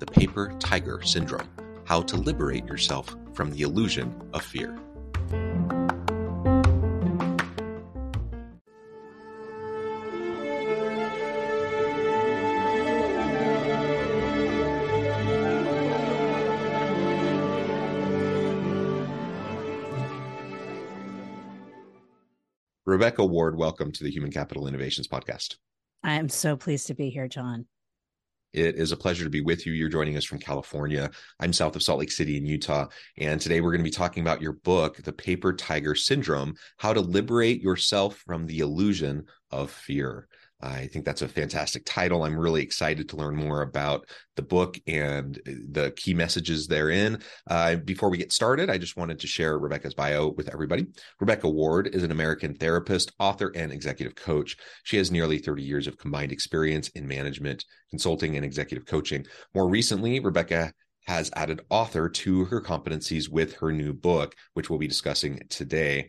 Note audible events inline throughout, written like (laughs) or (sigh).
The Paper Tiger Syndrome How to Liberate Yourself from the Illusion of Fear. Rebecca Ward, welcome to the Human Capital Innovations Podcast. I'm so pleased to be here, John. It is a pleasure to be with you. You're joining us from California. I'm south of Salt Lake City in Utah. And today we're going to be talking about your book, The Paper Tiger Syndrome How to Liberate Yourself from the Illusion of Fear. I think that's a fantastic title. I'm really excited to learn more about the book and uh, the key messages therein. Uh, before we get started, I just wanted to share Rebecca's bio with everybody. Rebecca Ward is an American therapist, author, and executive coach. She has nearly 30 years of combined experience in management, consulting, and executive coaching. More recently, Rebecca has added author to her competencies with her new book, which we'll be discussing today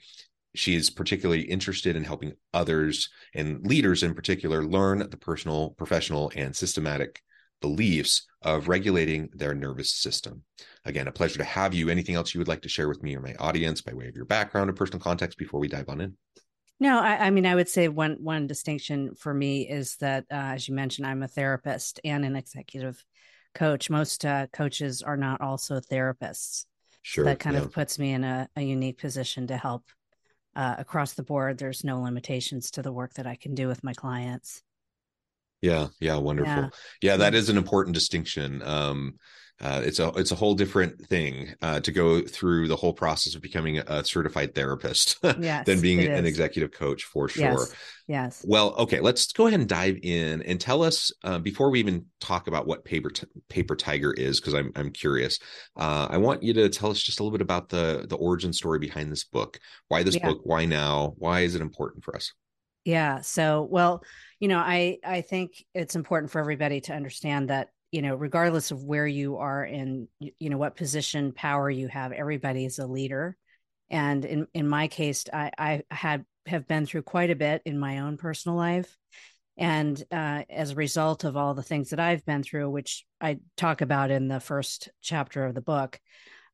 she is particularly interested in helping others and leaders in particular learn the personal, professional, and systematic beliefs of regulating their nervous system. Again, a pleasure to have you. Anything else you would like to share with me or my audience by way of your background or personal context before we dive on in? No, I, I mean, I would say one one distinction for me is that, uh, as you mentioned, I'm a therapist and an executive coach. Most uh, coaches are not also therapists. Sure, so that kind yeah. of puts me in a, a unique position to help uh, across the board. There's no limitations to the work that I can do with my clients. Yeah, yeah, wonderful. Yeah, yeah that is an important distinction. Um, uh, it's a it's a whole different thing uh, to go through the whole process of becoming a certified therapist (laughs) yes, than being an executive coach for sure. Yes. yes. Well, okay, let's go ahead and dive in and tell us uh, before we even talk about what paper t- paper tiger is because I'm I'm curious. Uh, I want you to tell us just a little bit about the the origin story behind this book. Why this yeah. book? Why now? Why is it important for us? Yeah. So, well, you know, I I think it's important for everybody to understand that you know regardless of where you are in you know what position power you have everybody is a leader. And in in my case i i had have been through quite a bit in my own personal life. And uh, as a result of all the things that i've been through which i talk about in the first chapter of the book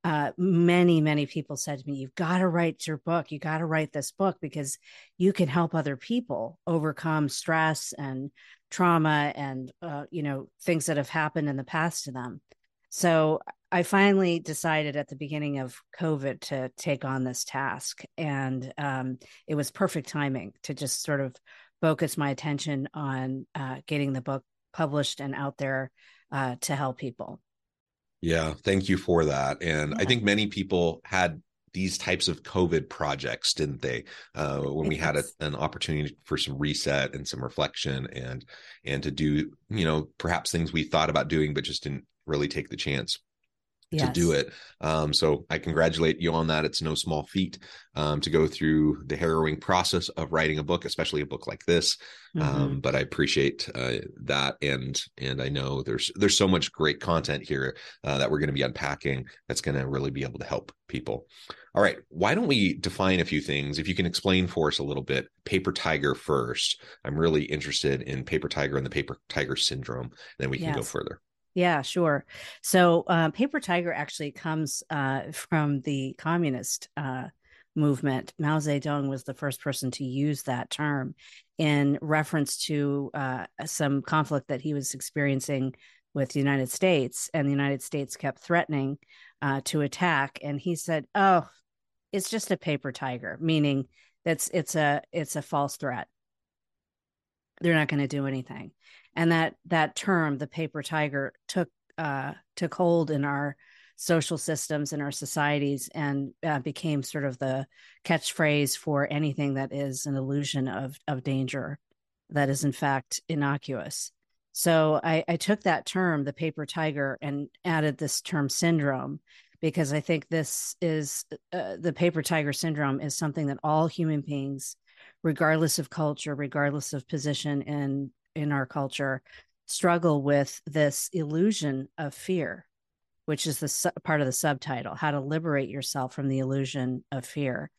uh, many many people said to me you've got to write your book. You got to write this book because you can help other people overcome stress and trauma and uh, you know things that have happened in the past to them so i finally decided at the beginning of covid to take on this task and um, it was perfect timing to just sort of focus my attention on uh, getting the book published and out there uh, to help people yeah thank you for that and yeah. i think many people had these types of COVID projects, didn't they? Uh, when we had a, an opportunity for some reset and some reflection, and and to do you know perhaps things we thought about doing but just didn't really take the chance yes. to do it. Um, so I congratulate you on that. It's no small feat um, to go through the harrowing process of writing a book, especially a book like this. Um, mm-hmm. Um, but I appreciate uh, that, and and I know there's there's so much great content here uh, that we're going to be unpacking that's going to really be able to help people. All right, why don't we define a few things? If you can explain for us a little bit, paper tiger first. I'm really interested in paper tiger and the paper tiger syndrome. Then we can yes. go further. Yeah, sure. So, uh, paper tiger actually comes uh, from the communist uh, movement. Mao Zedong was the first person to use that term in reference to uh, some conflict that he was experiencing with the United States, and the United States kept threatening uh, to attack. And he said, "Oh, it's just a paper tiger," meaning that's it's a it's a false threat. They're not going to do anything. And that that term, the paper tiger, took uh, took hold in our social systems in our societies and uh, became sort of the catchphrase for anything that is an illusion of of danger that is in fact innocuous so I, I took that term the paper tiger and added this term syndrome because i think this is uh, the paper tiger syndrome is something that all human beings regardless of culture regardless of position in in our culture struggle with this illusion of fear which is the su- part of the subtitle how to liberate yourself from the illusion of fear.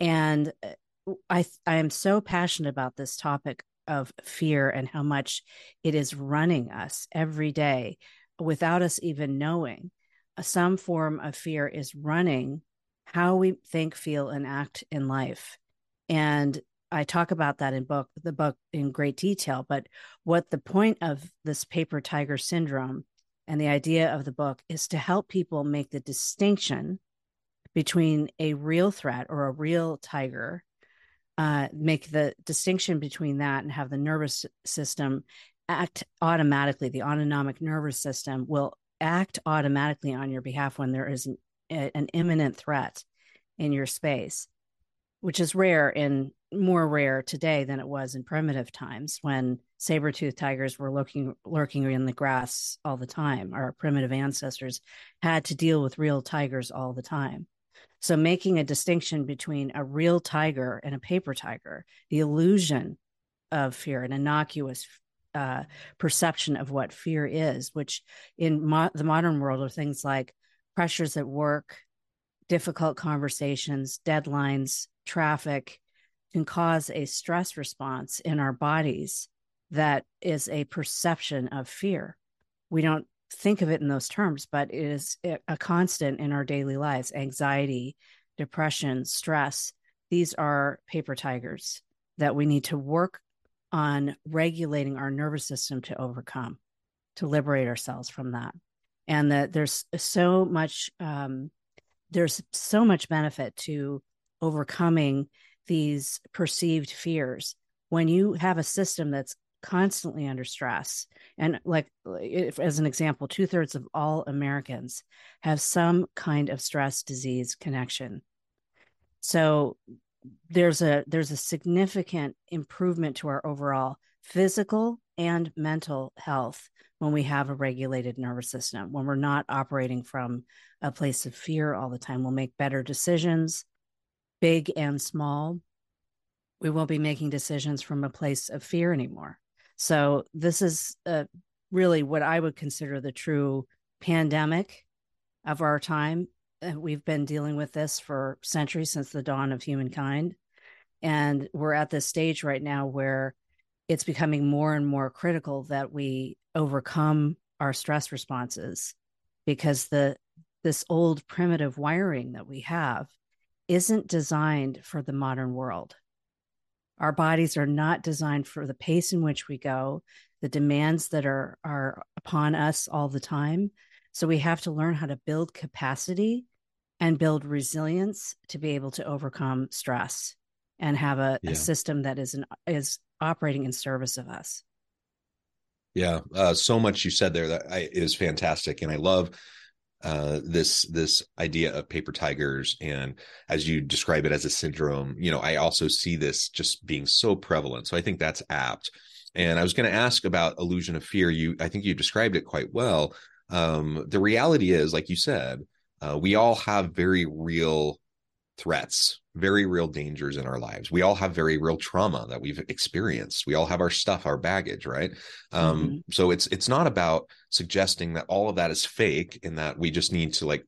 And uh, i i am so passionate about this topic of fear and how much it is running us every day without us even knowing some form of fear is running how we think feel and act in life and i talk about that in book the book in great detail but what the point of this paper tiger syndrome and the idea of the book is to help people make the distinction between a real threat or a real tiger, uh, make the distinction between that and have the nervous system act automatically. The autonomic nervous system will act automatically on your behalf when there is an, an imminent threat in your space, which is rare and more rare today than it was in primitive times when saber-toothed tigers were lurking lurking in the grass all the time. Our primitive ancestors had to deal with real tigers all the time. So making a distinction between a real tiger and a paper tiger the illusion of fear an innocuous uh, perception of what fear is which in mo- the modern world are things like pressures at work difficult conversations deadlines traffic can cause a stress response in our bodies that is a perception of fear. We don't think of it in those terms, but it is a constant in our daily lives anxiety, depression, stress. These are paper tigers that we need to work on regulating our nervous system to overcome, to liberate ourselves from that. And that there's so much, um, there's so much benefit to overcoming these perceived fears when you have a system that's constantly under stress and like if, as an example two-thirds of all americans have some kind of stress disease connection so there's a there's a significant improvement to our overall physical and mental health when we have a regulated nervous system when we're not operating from a place of fear all the time. We'll make better decisions big and small. We won't be making decisions from a place of fear anymore. So this is uh, really what I would consider the true pandemic of our time. Eh, we've been dealing with this for centuries since the dawn of humankind. And we're at this stage right now where it's becoming more and more critical that we overcome our stress responses because the this old primitive wiring that we have isn't designed for the modern world. Our bodies are not designed for the pace in which we go, the demands that are are upon us all the time. So we have to learn how to build capacity and build resilience to be able to overcome stress and have a, yeah. a system that is an, is operating in service of us. Yeah, uh, so much you said there that I, is fantastic, and I love uh, this this idea of paper tigers and as you describe it as a syndrome you know i also see this just being so prevalent so i think that's apt and i was going to ask about illusion of fear you i think you described it quite well um, the reality is like you said uh, we all have very real threats, very real dangers in our lives. We all have very real trauma that we've experienced. We all have our stuff, our baggage, right? Um, mm-hmm. So it's it's not about suggesting that all of that is fake and that we just need to like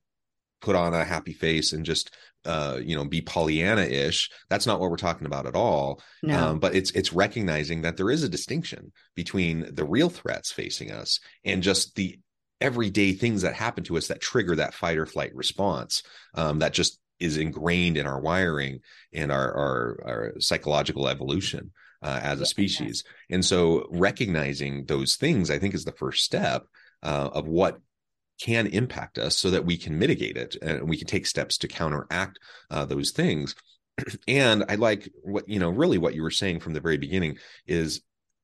put on a happy face and just uh, you know be Pollyanna-ish. That's not what we're talking about at all. No. Um, but it's it's recognizing that there is a distinction between the real threats facing us and just the everyday things that happen to us that trigger that fight or flight response um, that just is ingrained in our wiring and our our, our psychological evolution uh, as a species. And so recognizing those things, I think, is the first step uh, of what can impact us so that we can mitigate it and we can take steps to counteract uh, those things. (clears throat) and I like what, you know, really what you were saying from the very beginning is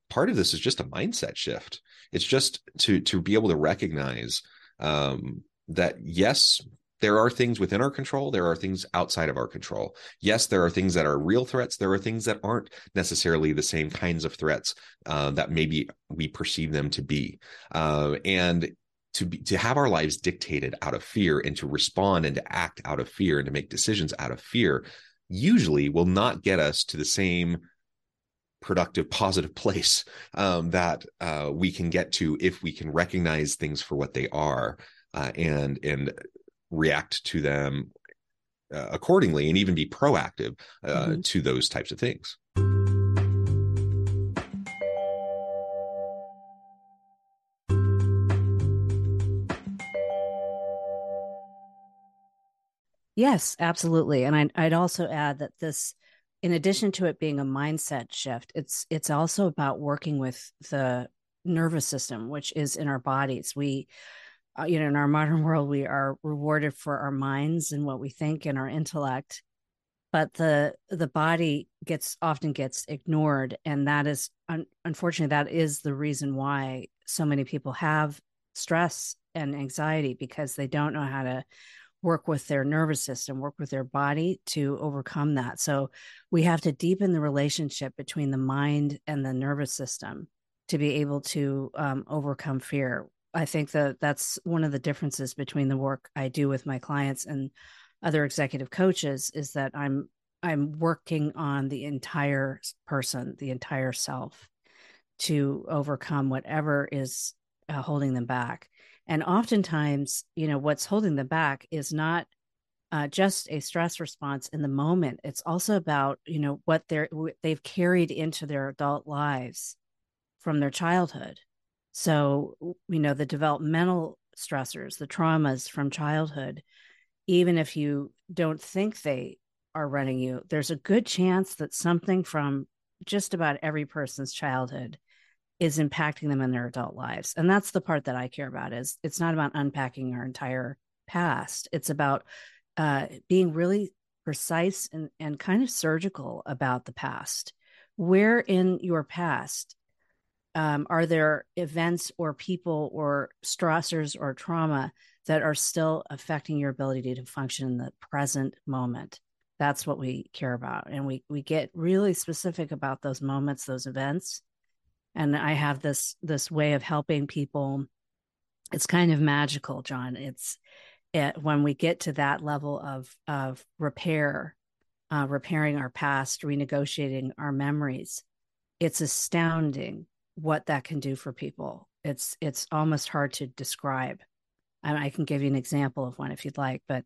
part of this is just a mindset shift. It's just to to be able to recognize um, that yes, there are things within our control there are things outside of our control. Yes there are things that are real threats there are things that aren't necessarily the same kinds of threats uh, that maybe we perceive them to be. Uh, and to be to have our lives dictated out of fear and to respond and to act out of fear and to make decisions out of fear usually will not get us to the same productive positive place um, that uh, we can get to if we can recognize things for what they are uh, and and react to them uh, accordingly and even be proactive uh, mm-hmm. to those types of things. Yes, absolutely. And I'd, I'd also add that this, in addition to it being a mindset shift, it's it's also about working with the nervous system, which is in our bodies. We uh, you know in our (laughs) modern world we are rewarded for our minds and what we think and our intellect but the the body gets often gets ignored and that is un- unfortunately that is the reason why so many people have stress and anxiety because they don't know how to work with their nervous system work with their body to overcome that so we have to deepen the relationship between the mind and the nervous system to be able to um, overcome fear I think that that's one of the differences between the work I do with my clients and other executive coaches is that I'm I'm working on the entire person, the entire self to overcome whatever is uh, holding them back. And oftentimes, you know, what's holding them back is not uh, just a stress response in the moment. It's also about, you know, what they're they've carried into their adult lives from their childhood so, you know, the developmental stressors, the traumas from childhood, even if you don't think they are running you, there's a good chance that something from just about every person's childhood is impacting them in their adult lives. And that's the part that I care about is it's not about unpacking our entire past. It's about uh, being really precise and, and kind of surgical about the past. Where in your past um, are there events or people or stressors or trauma that are still affecting your ability to function in the present moment that's what we care about and we we get really specific about those moments those events and i have this this way of helping people it's kind of magical john it's it, when we get to that level of of repair uh, repairing our past renegotiating our memories it's astounding what that can do for people. It's it's almost hard to describe. And I can give you an example of one if you'd like, but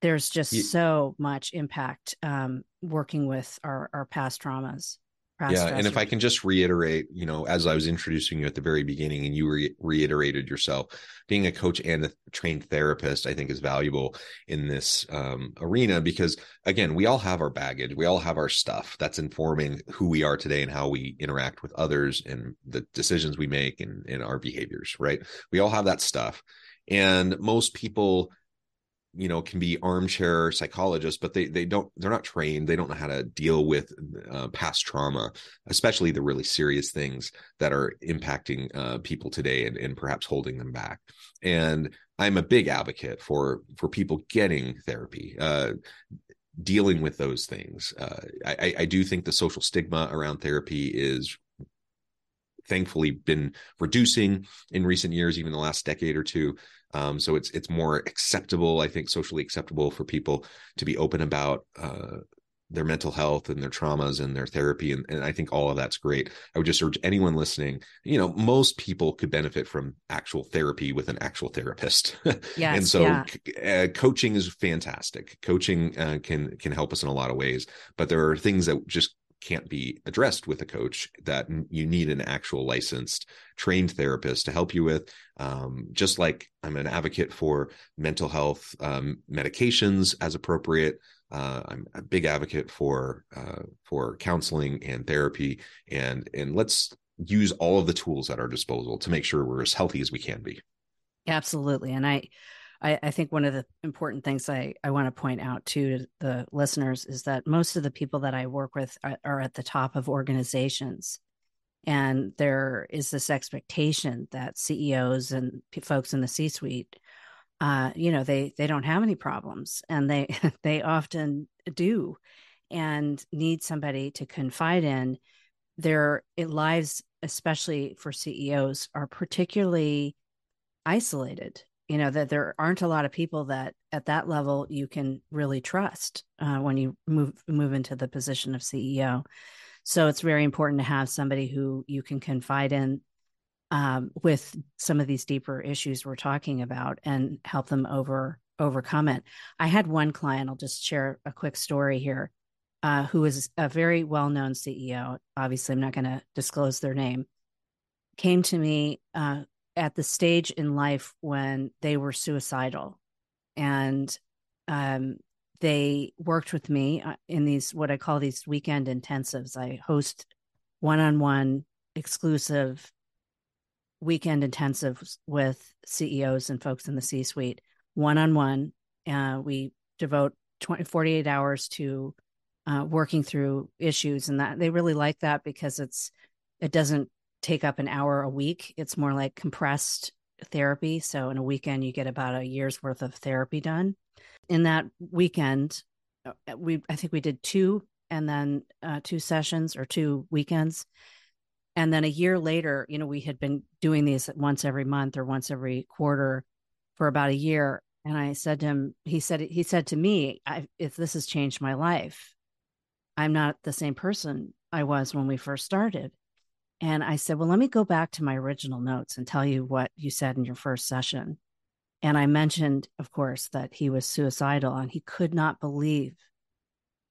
there's just so much impact um, working with our, our past traumas yeah and if i can just reiterate you know as i was introducing you at the very beginning and you re- reiterated yourself being a coach and a trained therapist i think is valuable in this um, arena because again we all have our baggage. We all have our stuff that's informing who we are today and how we interact with others and the decisions we make and, and our behaviors right? We all have that stuff. And most people you know can be armchair psychologists but they they don't they're not trained they don't know how to deal with uh, past trauma especially the really serious things that are impacting uh, people today and, and perhaps holding them back. And i'm a big advocate for for people getting therapy uh, dealing with those things. Uh, I, I do think the social stigma around therapy is thankfully been reducing in recent years even the last decade or two um, so it's it's more acceptable, I think, socially acceptable for people to be open about uh, their mental health and their traumas and their therapy, and, and I think all of that's great. I would just urge anyone listening. You know, most people could benefit from actual therapy with an actual therapist. (laughs) Yes, and so yeah. uh, coaching is fantastic. Coaching uh, can can help us in a lot of ways, but there are things that just can't be addressed with a coach that you need an actual licensed trained therapist to help you with um, just like i'm an advocate for mental health um, medications as appropriate. Uh, i'm a big advocate for uh, for counseling and therapy and and let's use all of the tools at our disposal to make sure we're as healthy as we can be. Absolutely and i I, I think one of the important things I, I want to point out to the listeners is that most of the people that I work with are, are at the top of organizations. And there is this expectation that CEOs and folks in the C suite, uh, you know, they they don't have any problems, and they (laughs) they often do, and need somebody to confide in. Their lives, especially for CEOs, are particularly isolated you know that there aren't a lot of people that at that level you can really trust uh, when you move move into the position of ceo so it's very important to have somebody who you can confide in um, with some of these deeper issues we're talking about and help them over overcome it. I had one client i'll just share a quick story here uh, who is a very well-known ceo obviously i'm not going to disclose their name. Came to me uh, at the stage in life when they were suicidal. And um, they worked with me uh, in these what i call these weekend intensives. I host one-on-one exclusive weekend intensives with ceos and folks in the c suite one-on-one uh, we devote 20, 48 hours to uh, working through issues and that they really like that because it's it doesn't take up an hour a week. It's more like compressed therapy. So in a weekend, you get about a year's worth of therapy done. In that weekend, uh, we I think we did two and then uh, two sessions or two weekends. And then a year later, you know, we had been doing these once every month or once every quarter for about a year. And I said to him, he said, he said to me, if this has changed my life, I'm not the same person I was when we first started. And I said, Well, let me go back to my original notes and tell you what you said in your first session. And I mentioned, of course, that he was suicidal and he could not believe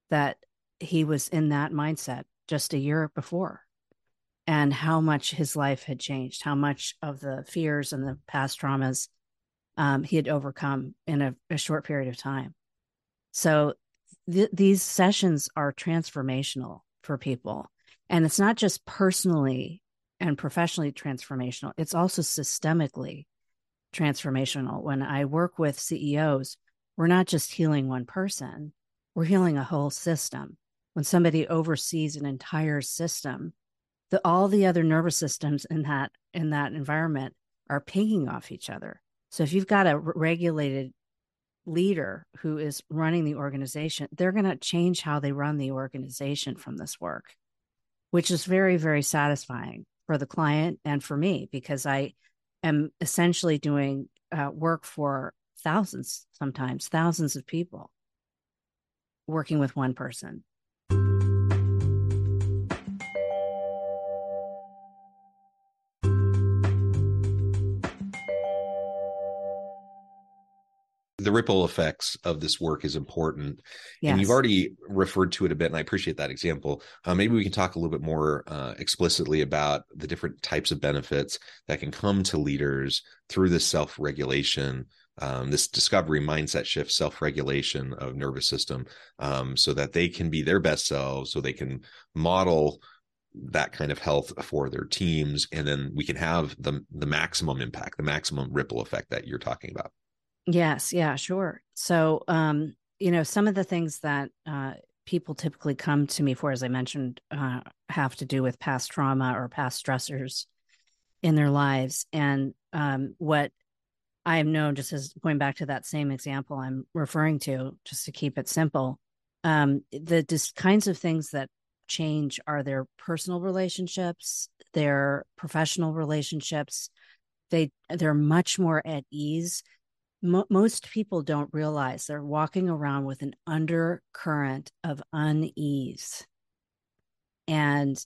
that he was in that mindset just a year before and how much his life had changed, how much of the fears and the past traumas um, he had overcome in a, a, short period of time. So th- these sessions are transformational for people. And it's not just personally and professionally transformational, it's also systemically transformational. When I work with CEOs, we're not just healing one person, we're healing a whole system. When somebody oversees an entire system, the, all the other nervous systems in that in that environment are pinging off each other. So if you've got a regulated leader who is running the organization, they're going to change how they run the organization from this work which is very, very satisfying for the client and for me because I am essentially doing uh, work for thousands, sometimes thousands of people working with one person. The ripple effects of this work is important. Yes. and you've already referred to it a bit and i appreciate that example. Uh, maybe we can talk a little bit more uh, explicitly about the different types of benefits that can come to leaders through this self-regulation um, this discovery mindset shift self-regulation of nervous system um, so that they can be their best selves so they can model that kind of health for their teams and then we can have the the maximum impact the maximum ripple effect that you're talking about Yes, yeah, sure. So, um, you know, some of the things that uh, people typically come to me for, as I mentioned, uh, have to do with past trauma or past stressors in their lives. And um, what I have known, just as going back to that same example I'm referring to, just to keep it simple, um, the just kinds of things that change are their personal relationships, their professional relationships. They they're much more at ease mo- most people don't realize they're walking around with an undercurrent of unease. And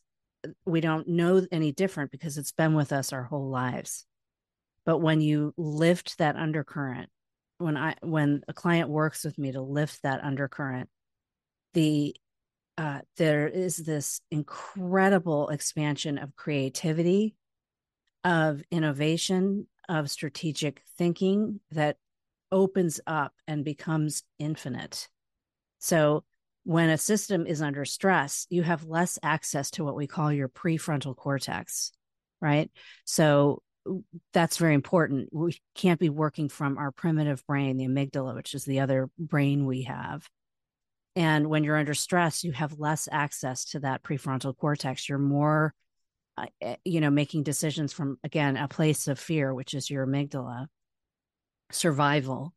we don't know any different because it's been with us our whole lives. But when you lift that undercurrent, when I when a client works with me to lift that undercurrent, the uh, there is this incredible expansion of creativity, of innovation, of strategic thinking that opens up and becomes infinite. So, when a system is under stress, you have less access to what we call your prefrontal cortex, right? So, that's very important. We can't be working from our primitive brain, the amygdala, which is the other brain we have. And when you're under stress, you have less access to that prefrontal cortex. You're more, uh, eh, you know, making decisions from, again, a place of fear, which is your amygdala, survival.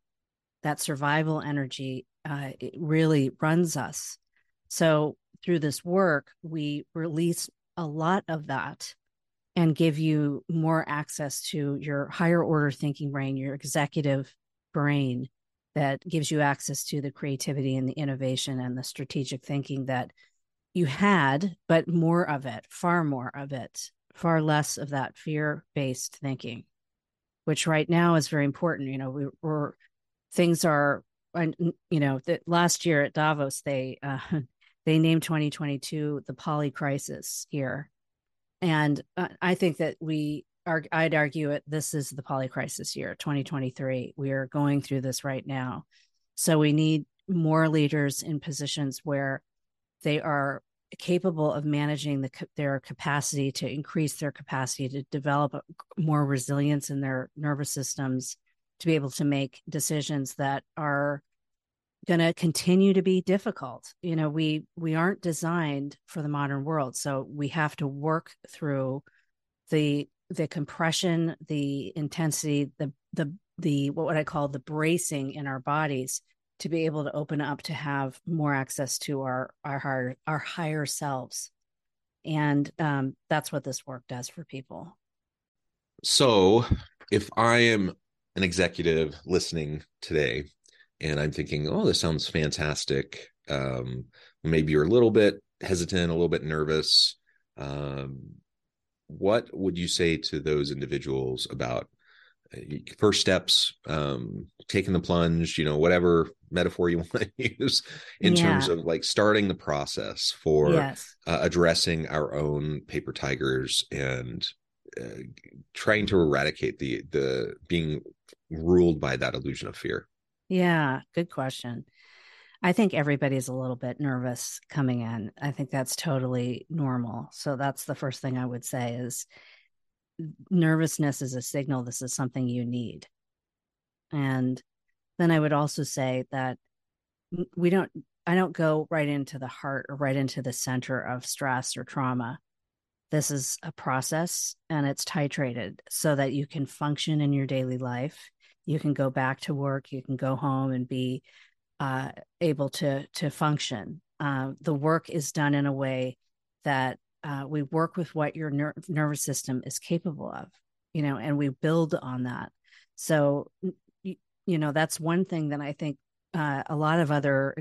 That survival energy uh, really runs us. So through this work, we release a lot of that and give you more access to your higher order thinking brain, your executive brain that gives you access to the creativity and the innovation and the strategic thinking that you had, but more of it, far more of it, far less of that fear based thinking, which right now is very important. You know, we, are things are, you know, last year at Davos, they, uh, (laughs) they named 2022 the poly crisis year and uh, I think that we are, I'd argue it, this is the poly crisis year, 2023. We are going through this right now. So we need more leaders in positions where they are capable of managing the, their capacity to increase their capacity to develop uh, more resilience in their nervous systems to be able to make decisions that are going to continue to be difficult. You know we we aren't designed for the modern world so we have to work through the the compression the intensity the the the what would i call the bracing in our bodies to be able to open up to have more access to our our higher our higher selves and um, that's what this work does for people so if i am an executive listening today and I'm thinking, oh, this sounds fantastic. Um, maybe you're a little bit hesitant, a little bit nervous. Um, what would you say to those individuals about first steps, um, taking the plunge, you know, whatever metaphor you (laughs) want to use in yeah. terms of like starting the process for yes. uh, addressing our own paper tigers and uh, trying to eradicate the the being ruled by that illusion of fear yeah, good question. I think everybody's a little bit nervous coming in. I think that's totally normal. So that's the first thing I would say is nervousness is a signal this is something you need. And then I would also say that we don't I don't go right into the heart or right into the center of stress or trauma. This is a process and it's titrated so that you can function in your daily life you can go back to work you can go home and be uh, able to to function uh, the work is done in a way that uh, we work with what your ner- nervous system is capable of you know and we build on that so you, you know that's one thing that i think uh, a lot of other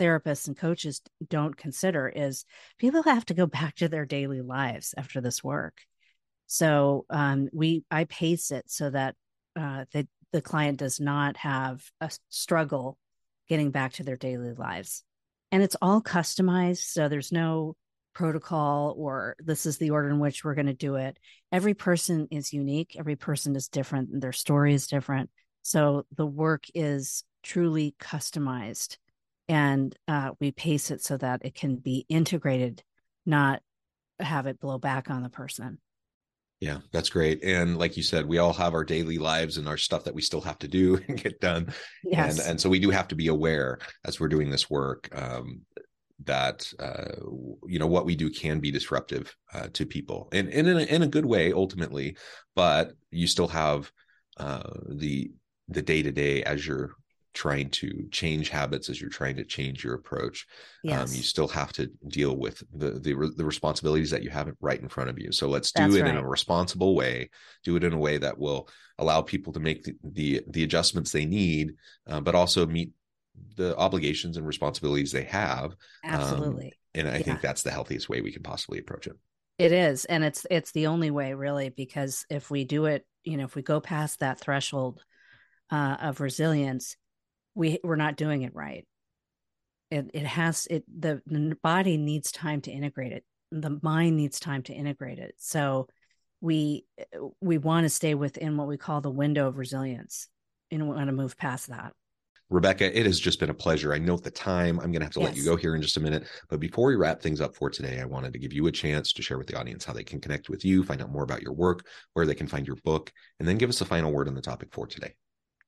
therapists and coaches don't consider is people have to go back to their daily lives after this work so um, we i pace it so that uh, that the client does not have a struggle getting back to their daily lives. And it's all customized. So there's no protocol or this is the order in which we're going to do it. Every person is unique, every person is different, and their story is different. So the work is truly customized and uh, we pace it so that it can be integrated, not have it blow back on the person. Yeah, that's great. And like you said, we all have our daily lives and our stuff that we still have to do (laughs) and get done. Yes. And and so we do have to be aware as we're doing this work um, that uh, you know what we do can be disruptive uh, to people, and, and in a, in a good way ultimately. But you still have uh, the the day to day as you're trying to change habits as you're trying to change your approach yes. um, you still have to deal with the, the, the responsibilities that you have right in front of you so let's do That's it right. in a responsible way do it in a way that will allow people to make the the, the adjustments they need uh, but also meet the obligations and responsibilities they have um, absolutely. um, and i yeah. think that's the healthiest way we can possibly approach it. It is and it's it's the only way really because if we do it you know if we go past that threshold uh, of resilience we we're not doing it right. It, it has it the, the body needs time to integrate it. The mind needs time to integrate it. So we we want to stay within what we call the window of resilience and we want to move past that Rebecca, it has just been a pleasure. I note the time. I'm going to have to yes. let you go here in just a minute. But before we wrap things up for today, I wanted to give you a chance to share with the audience how they can connect with you, find out more about your work, where they can find your book, and then give us a final word on the topic for today.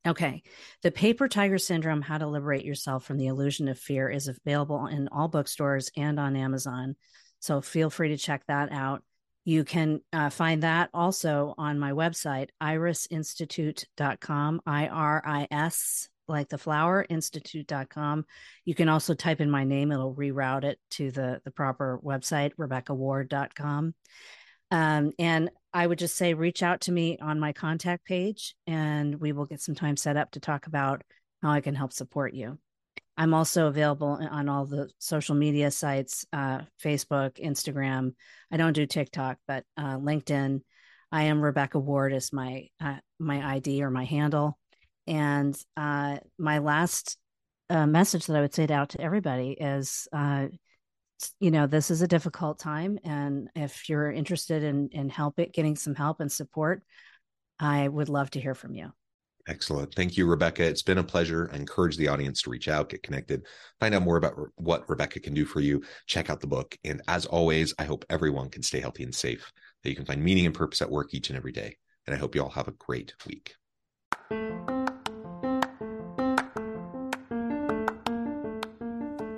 Okay. The Paper Tiger Syndrome How to Liberate Yourself from the Illusion of Fear is available in all bookstores and on Amazon. So feel free to check that out. You can uh, find that also on my website, irisinstitute.com, I R I S, like the flower, institute.com. You can also type in my name, it'll reroute it to the, the proper website, rebeccaward.com. Um, and I would just say reach out to me on my contact page and we will get some time set up to talk about how I can help support you. I'm also available on all the social media sites uh, Facebook, Instagram. I don't do TikTok, but uh, LinkedIn. I am Rebecca Ward is my uh, my ID or my handle. And uh, my last uh, message that I would say out to everybody is, uh, you know, this is a difficult time, and if you're interested in in help it, getting some help and support, I would love to hear from you. Excellent. Thank you, Rebecca. It's been a pleasure. I encourage the audience to reach out, get connected, find out more about what Rebecca can do for you. Check out the book. And as always, I hope everyone can stay healthy and safe, that you can find meaning and purpose at work each and every day. And I hope you all have a great week.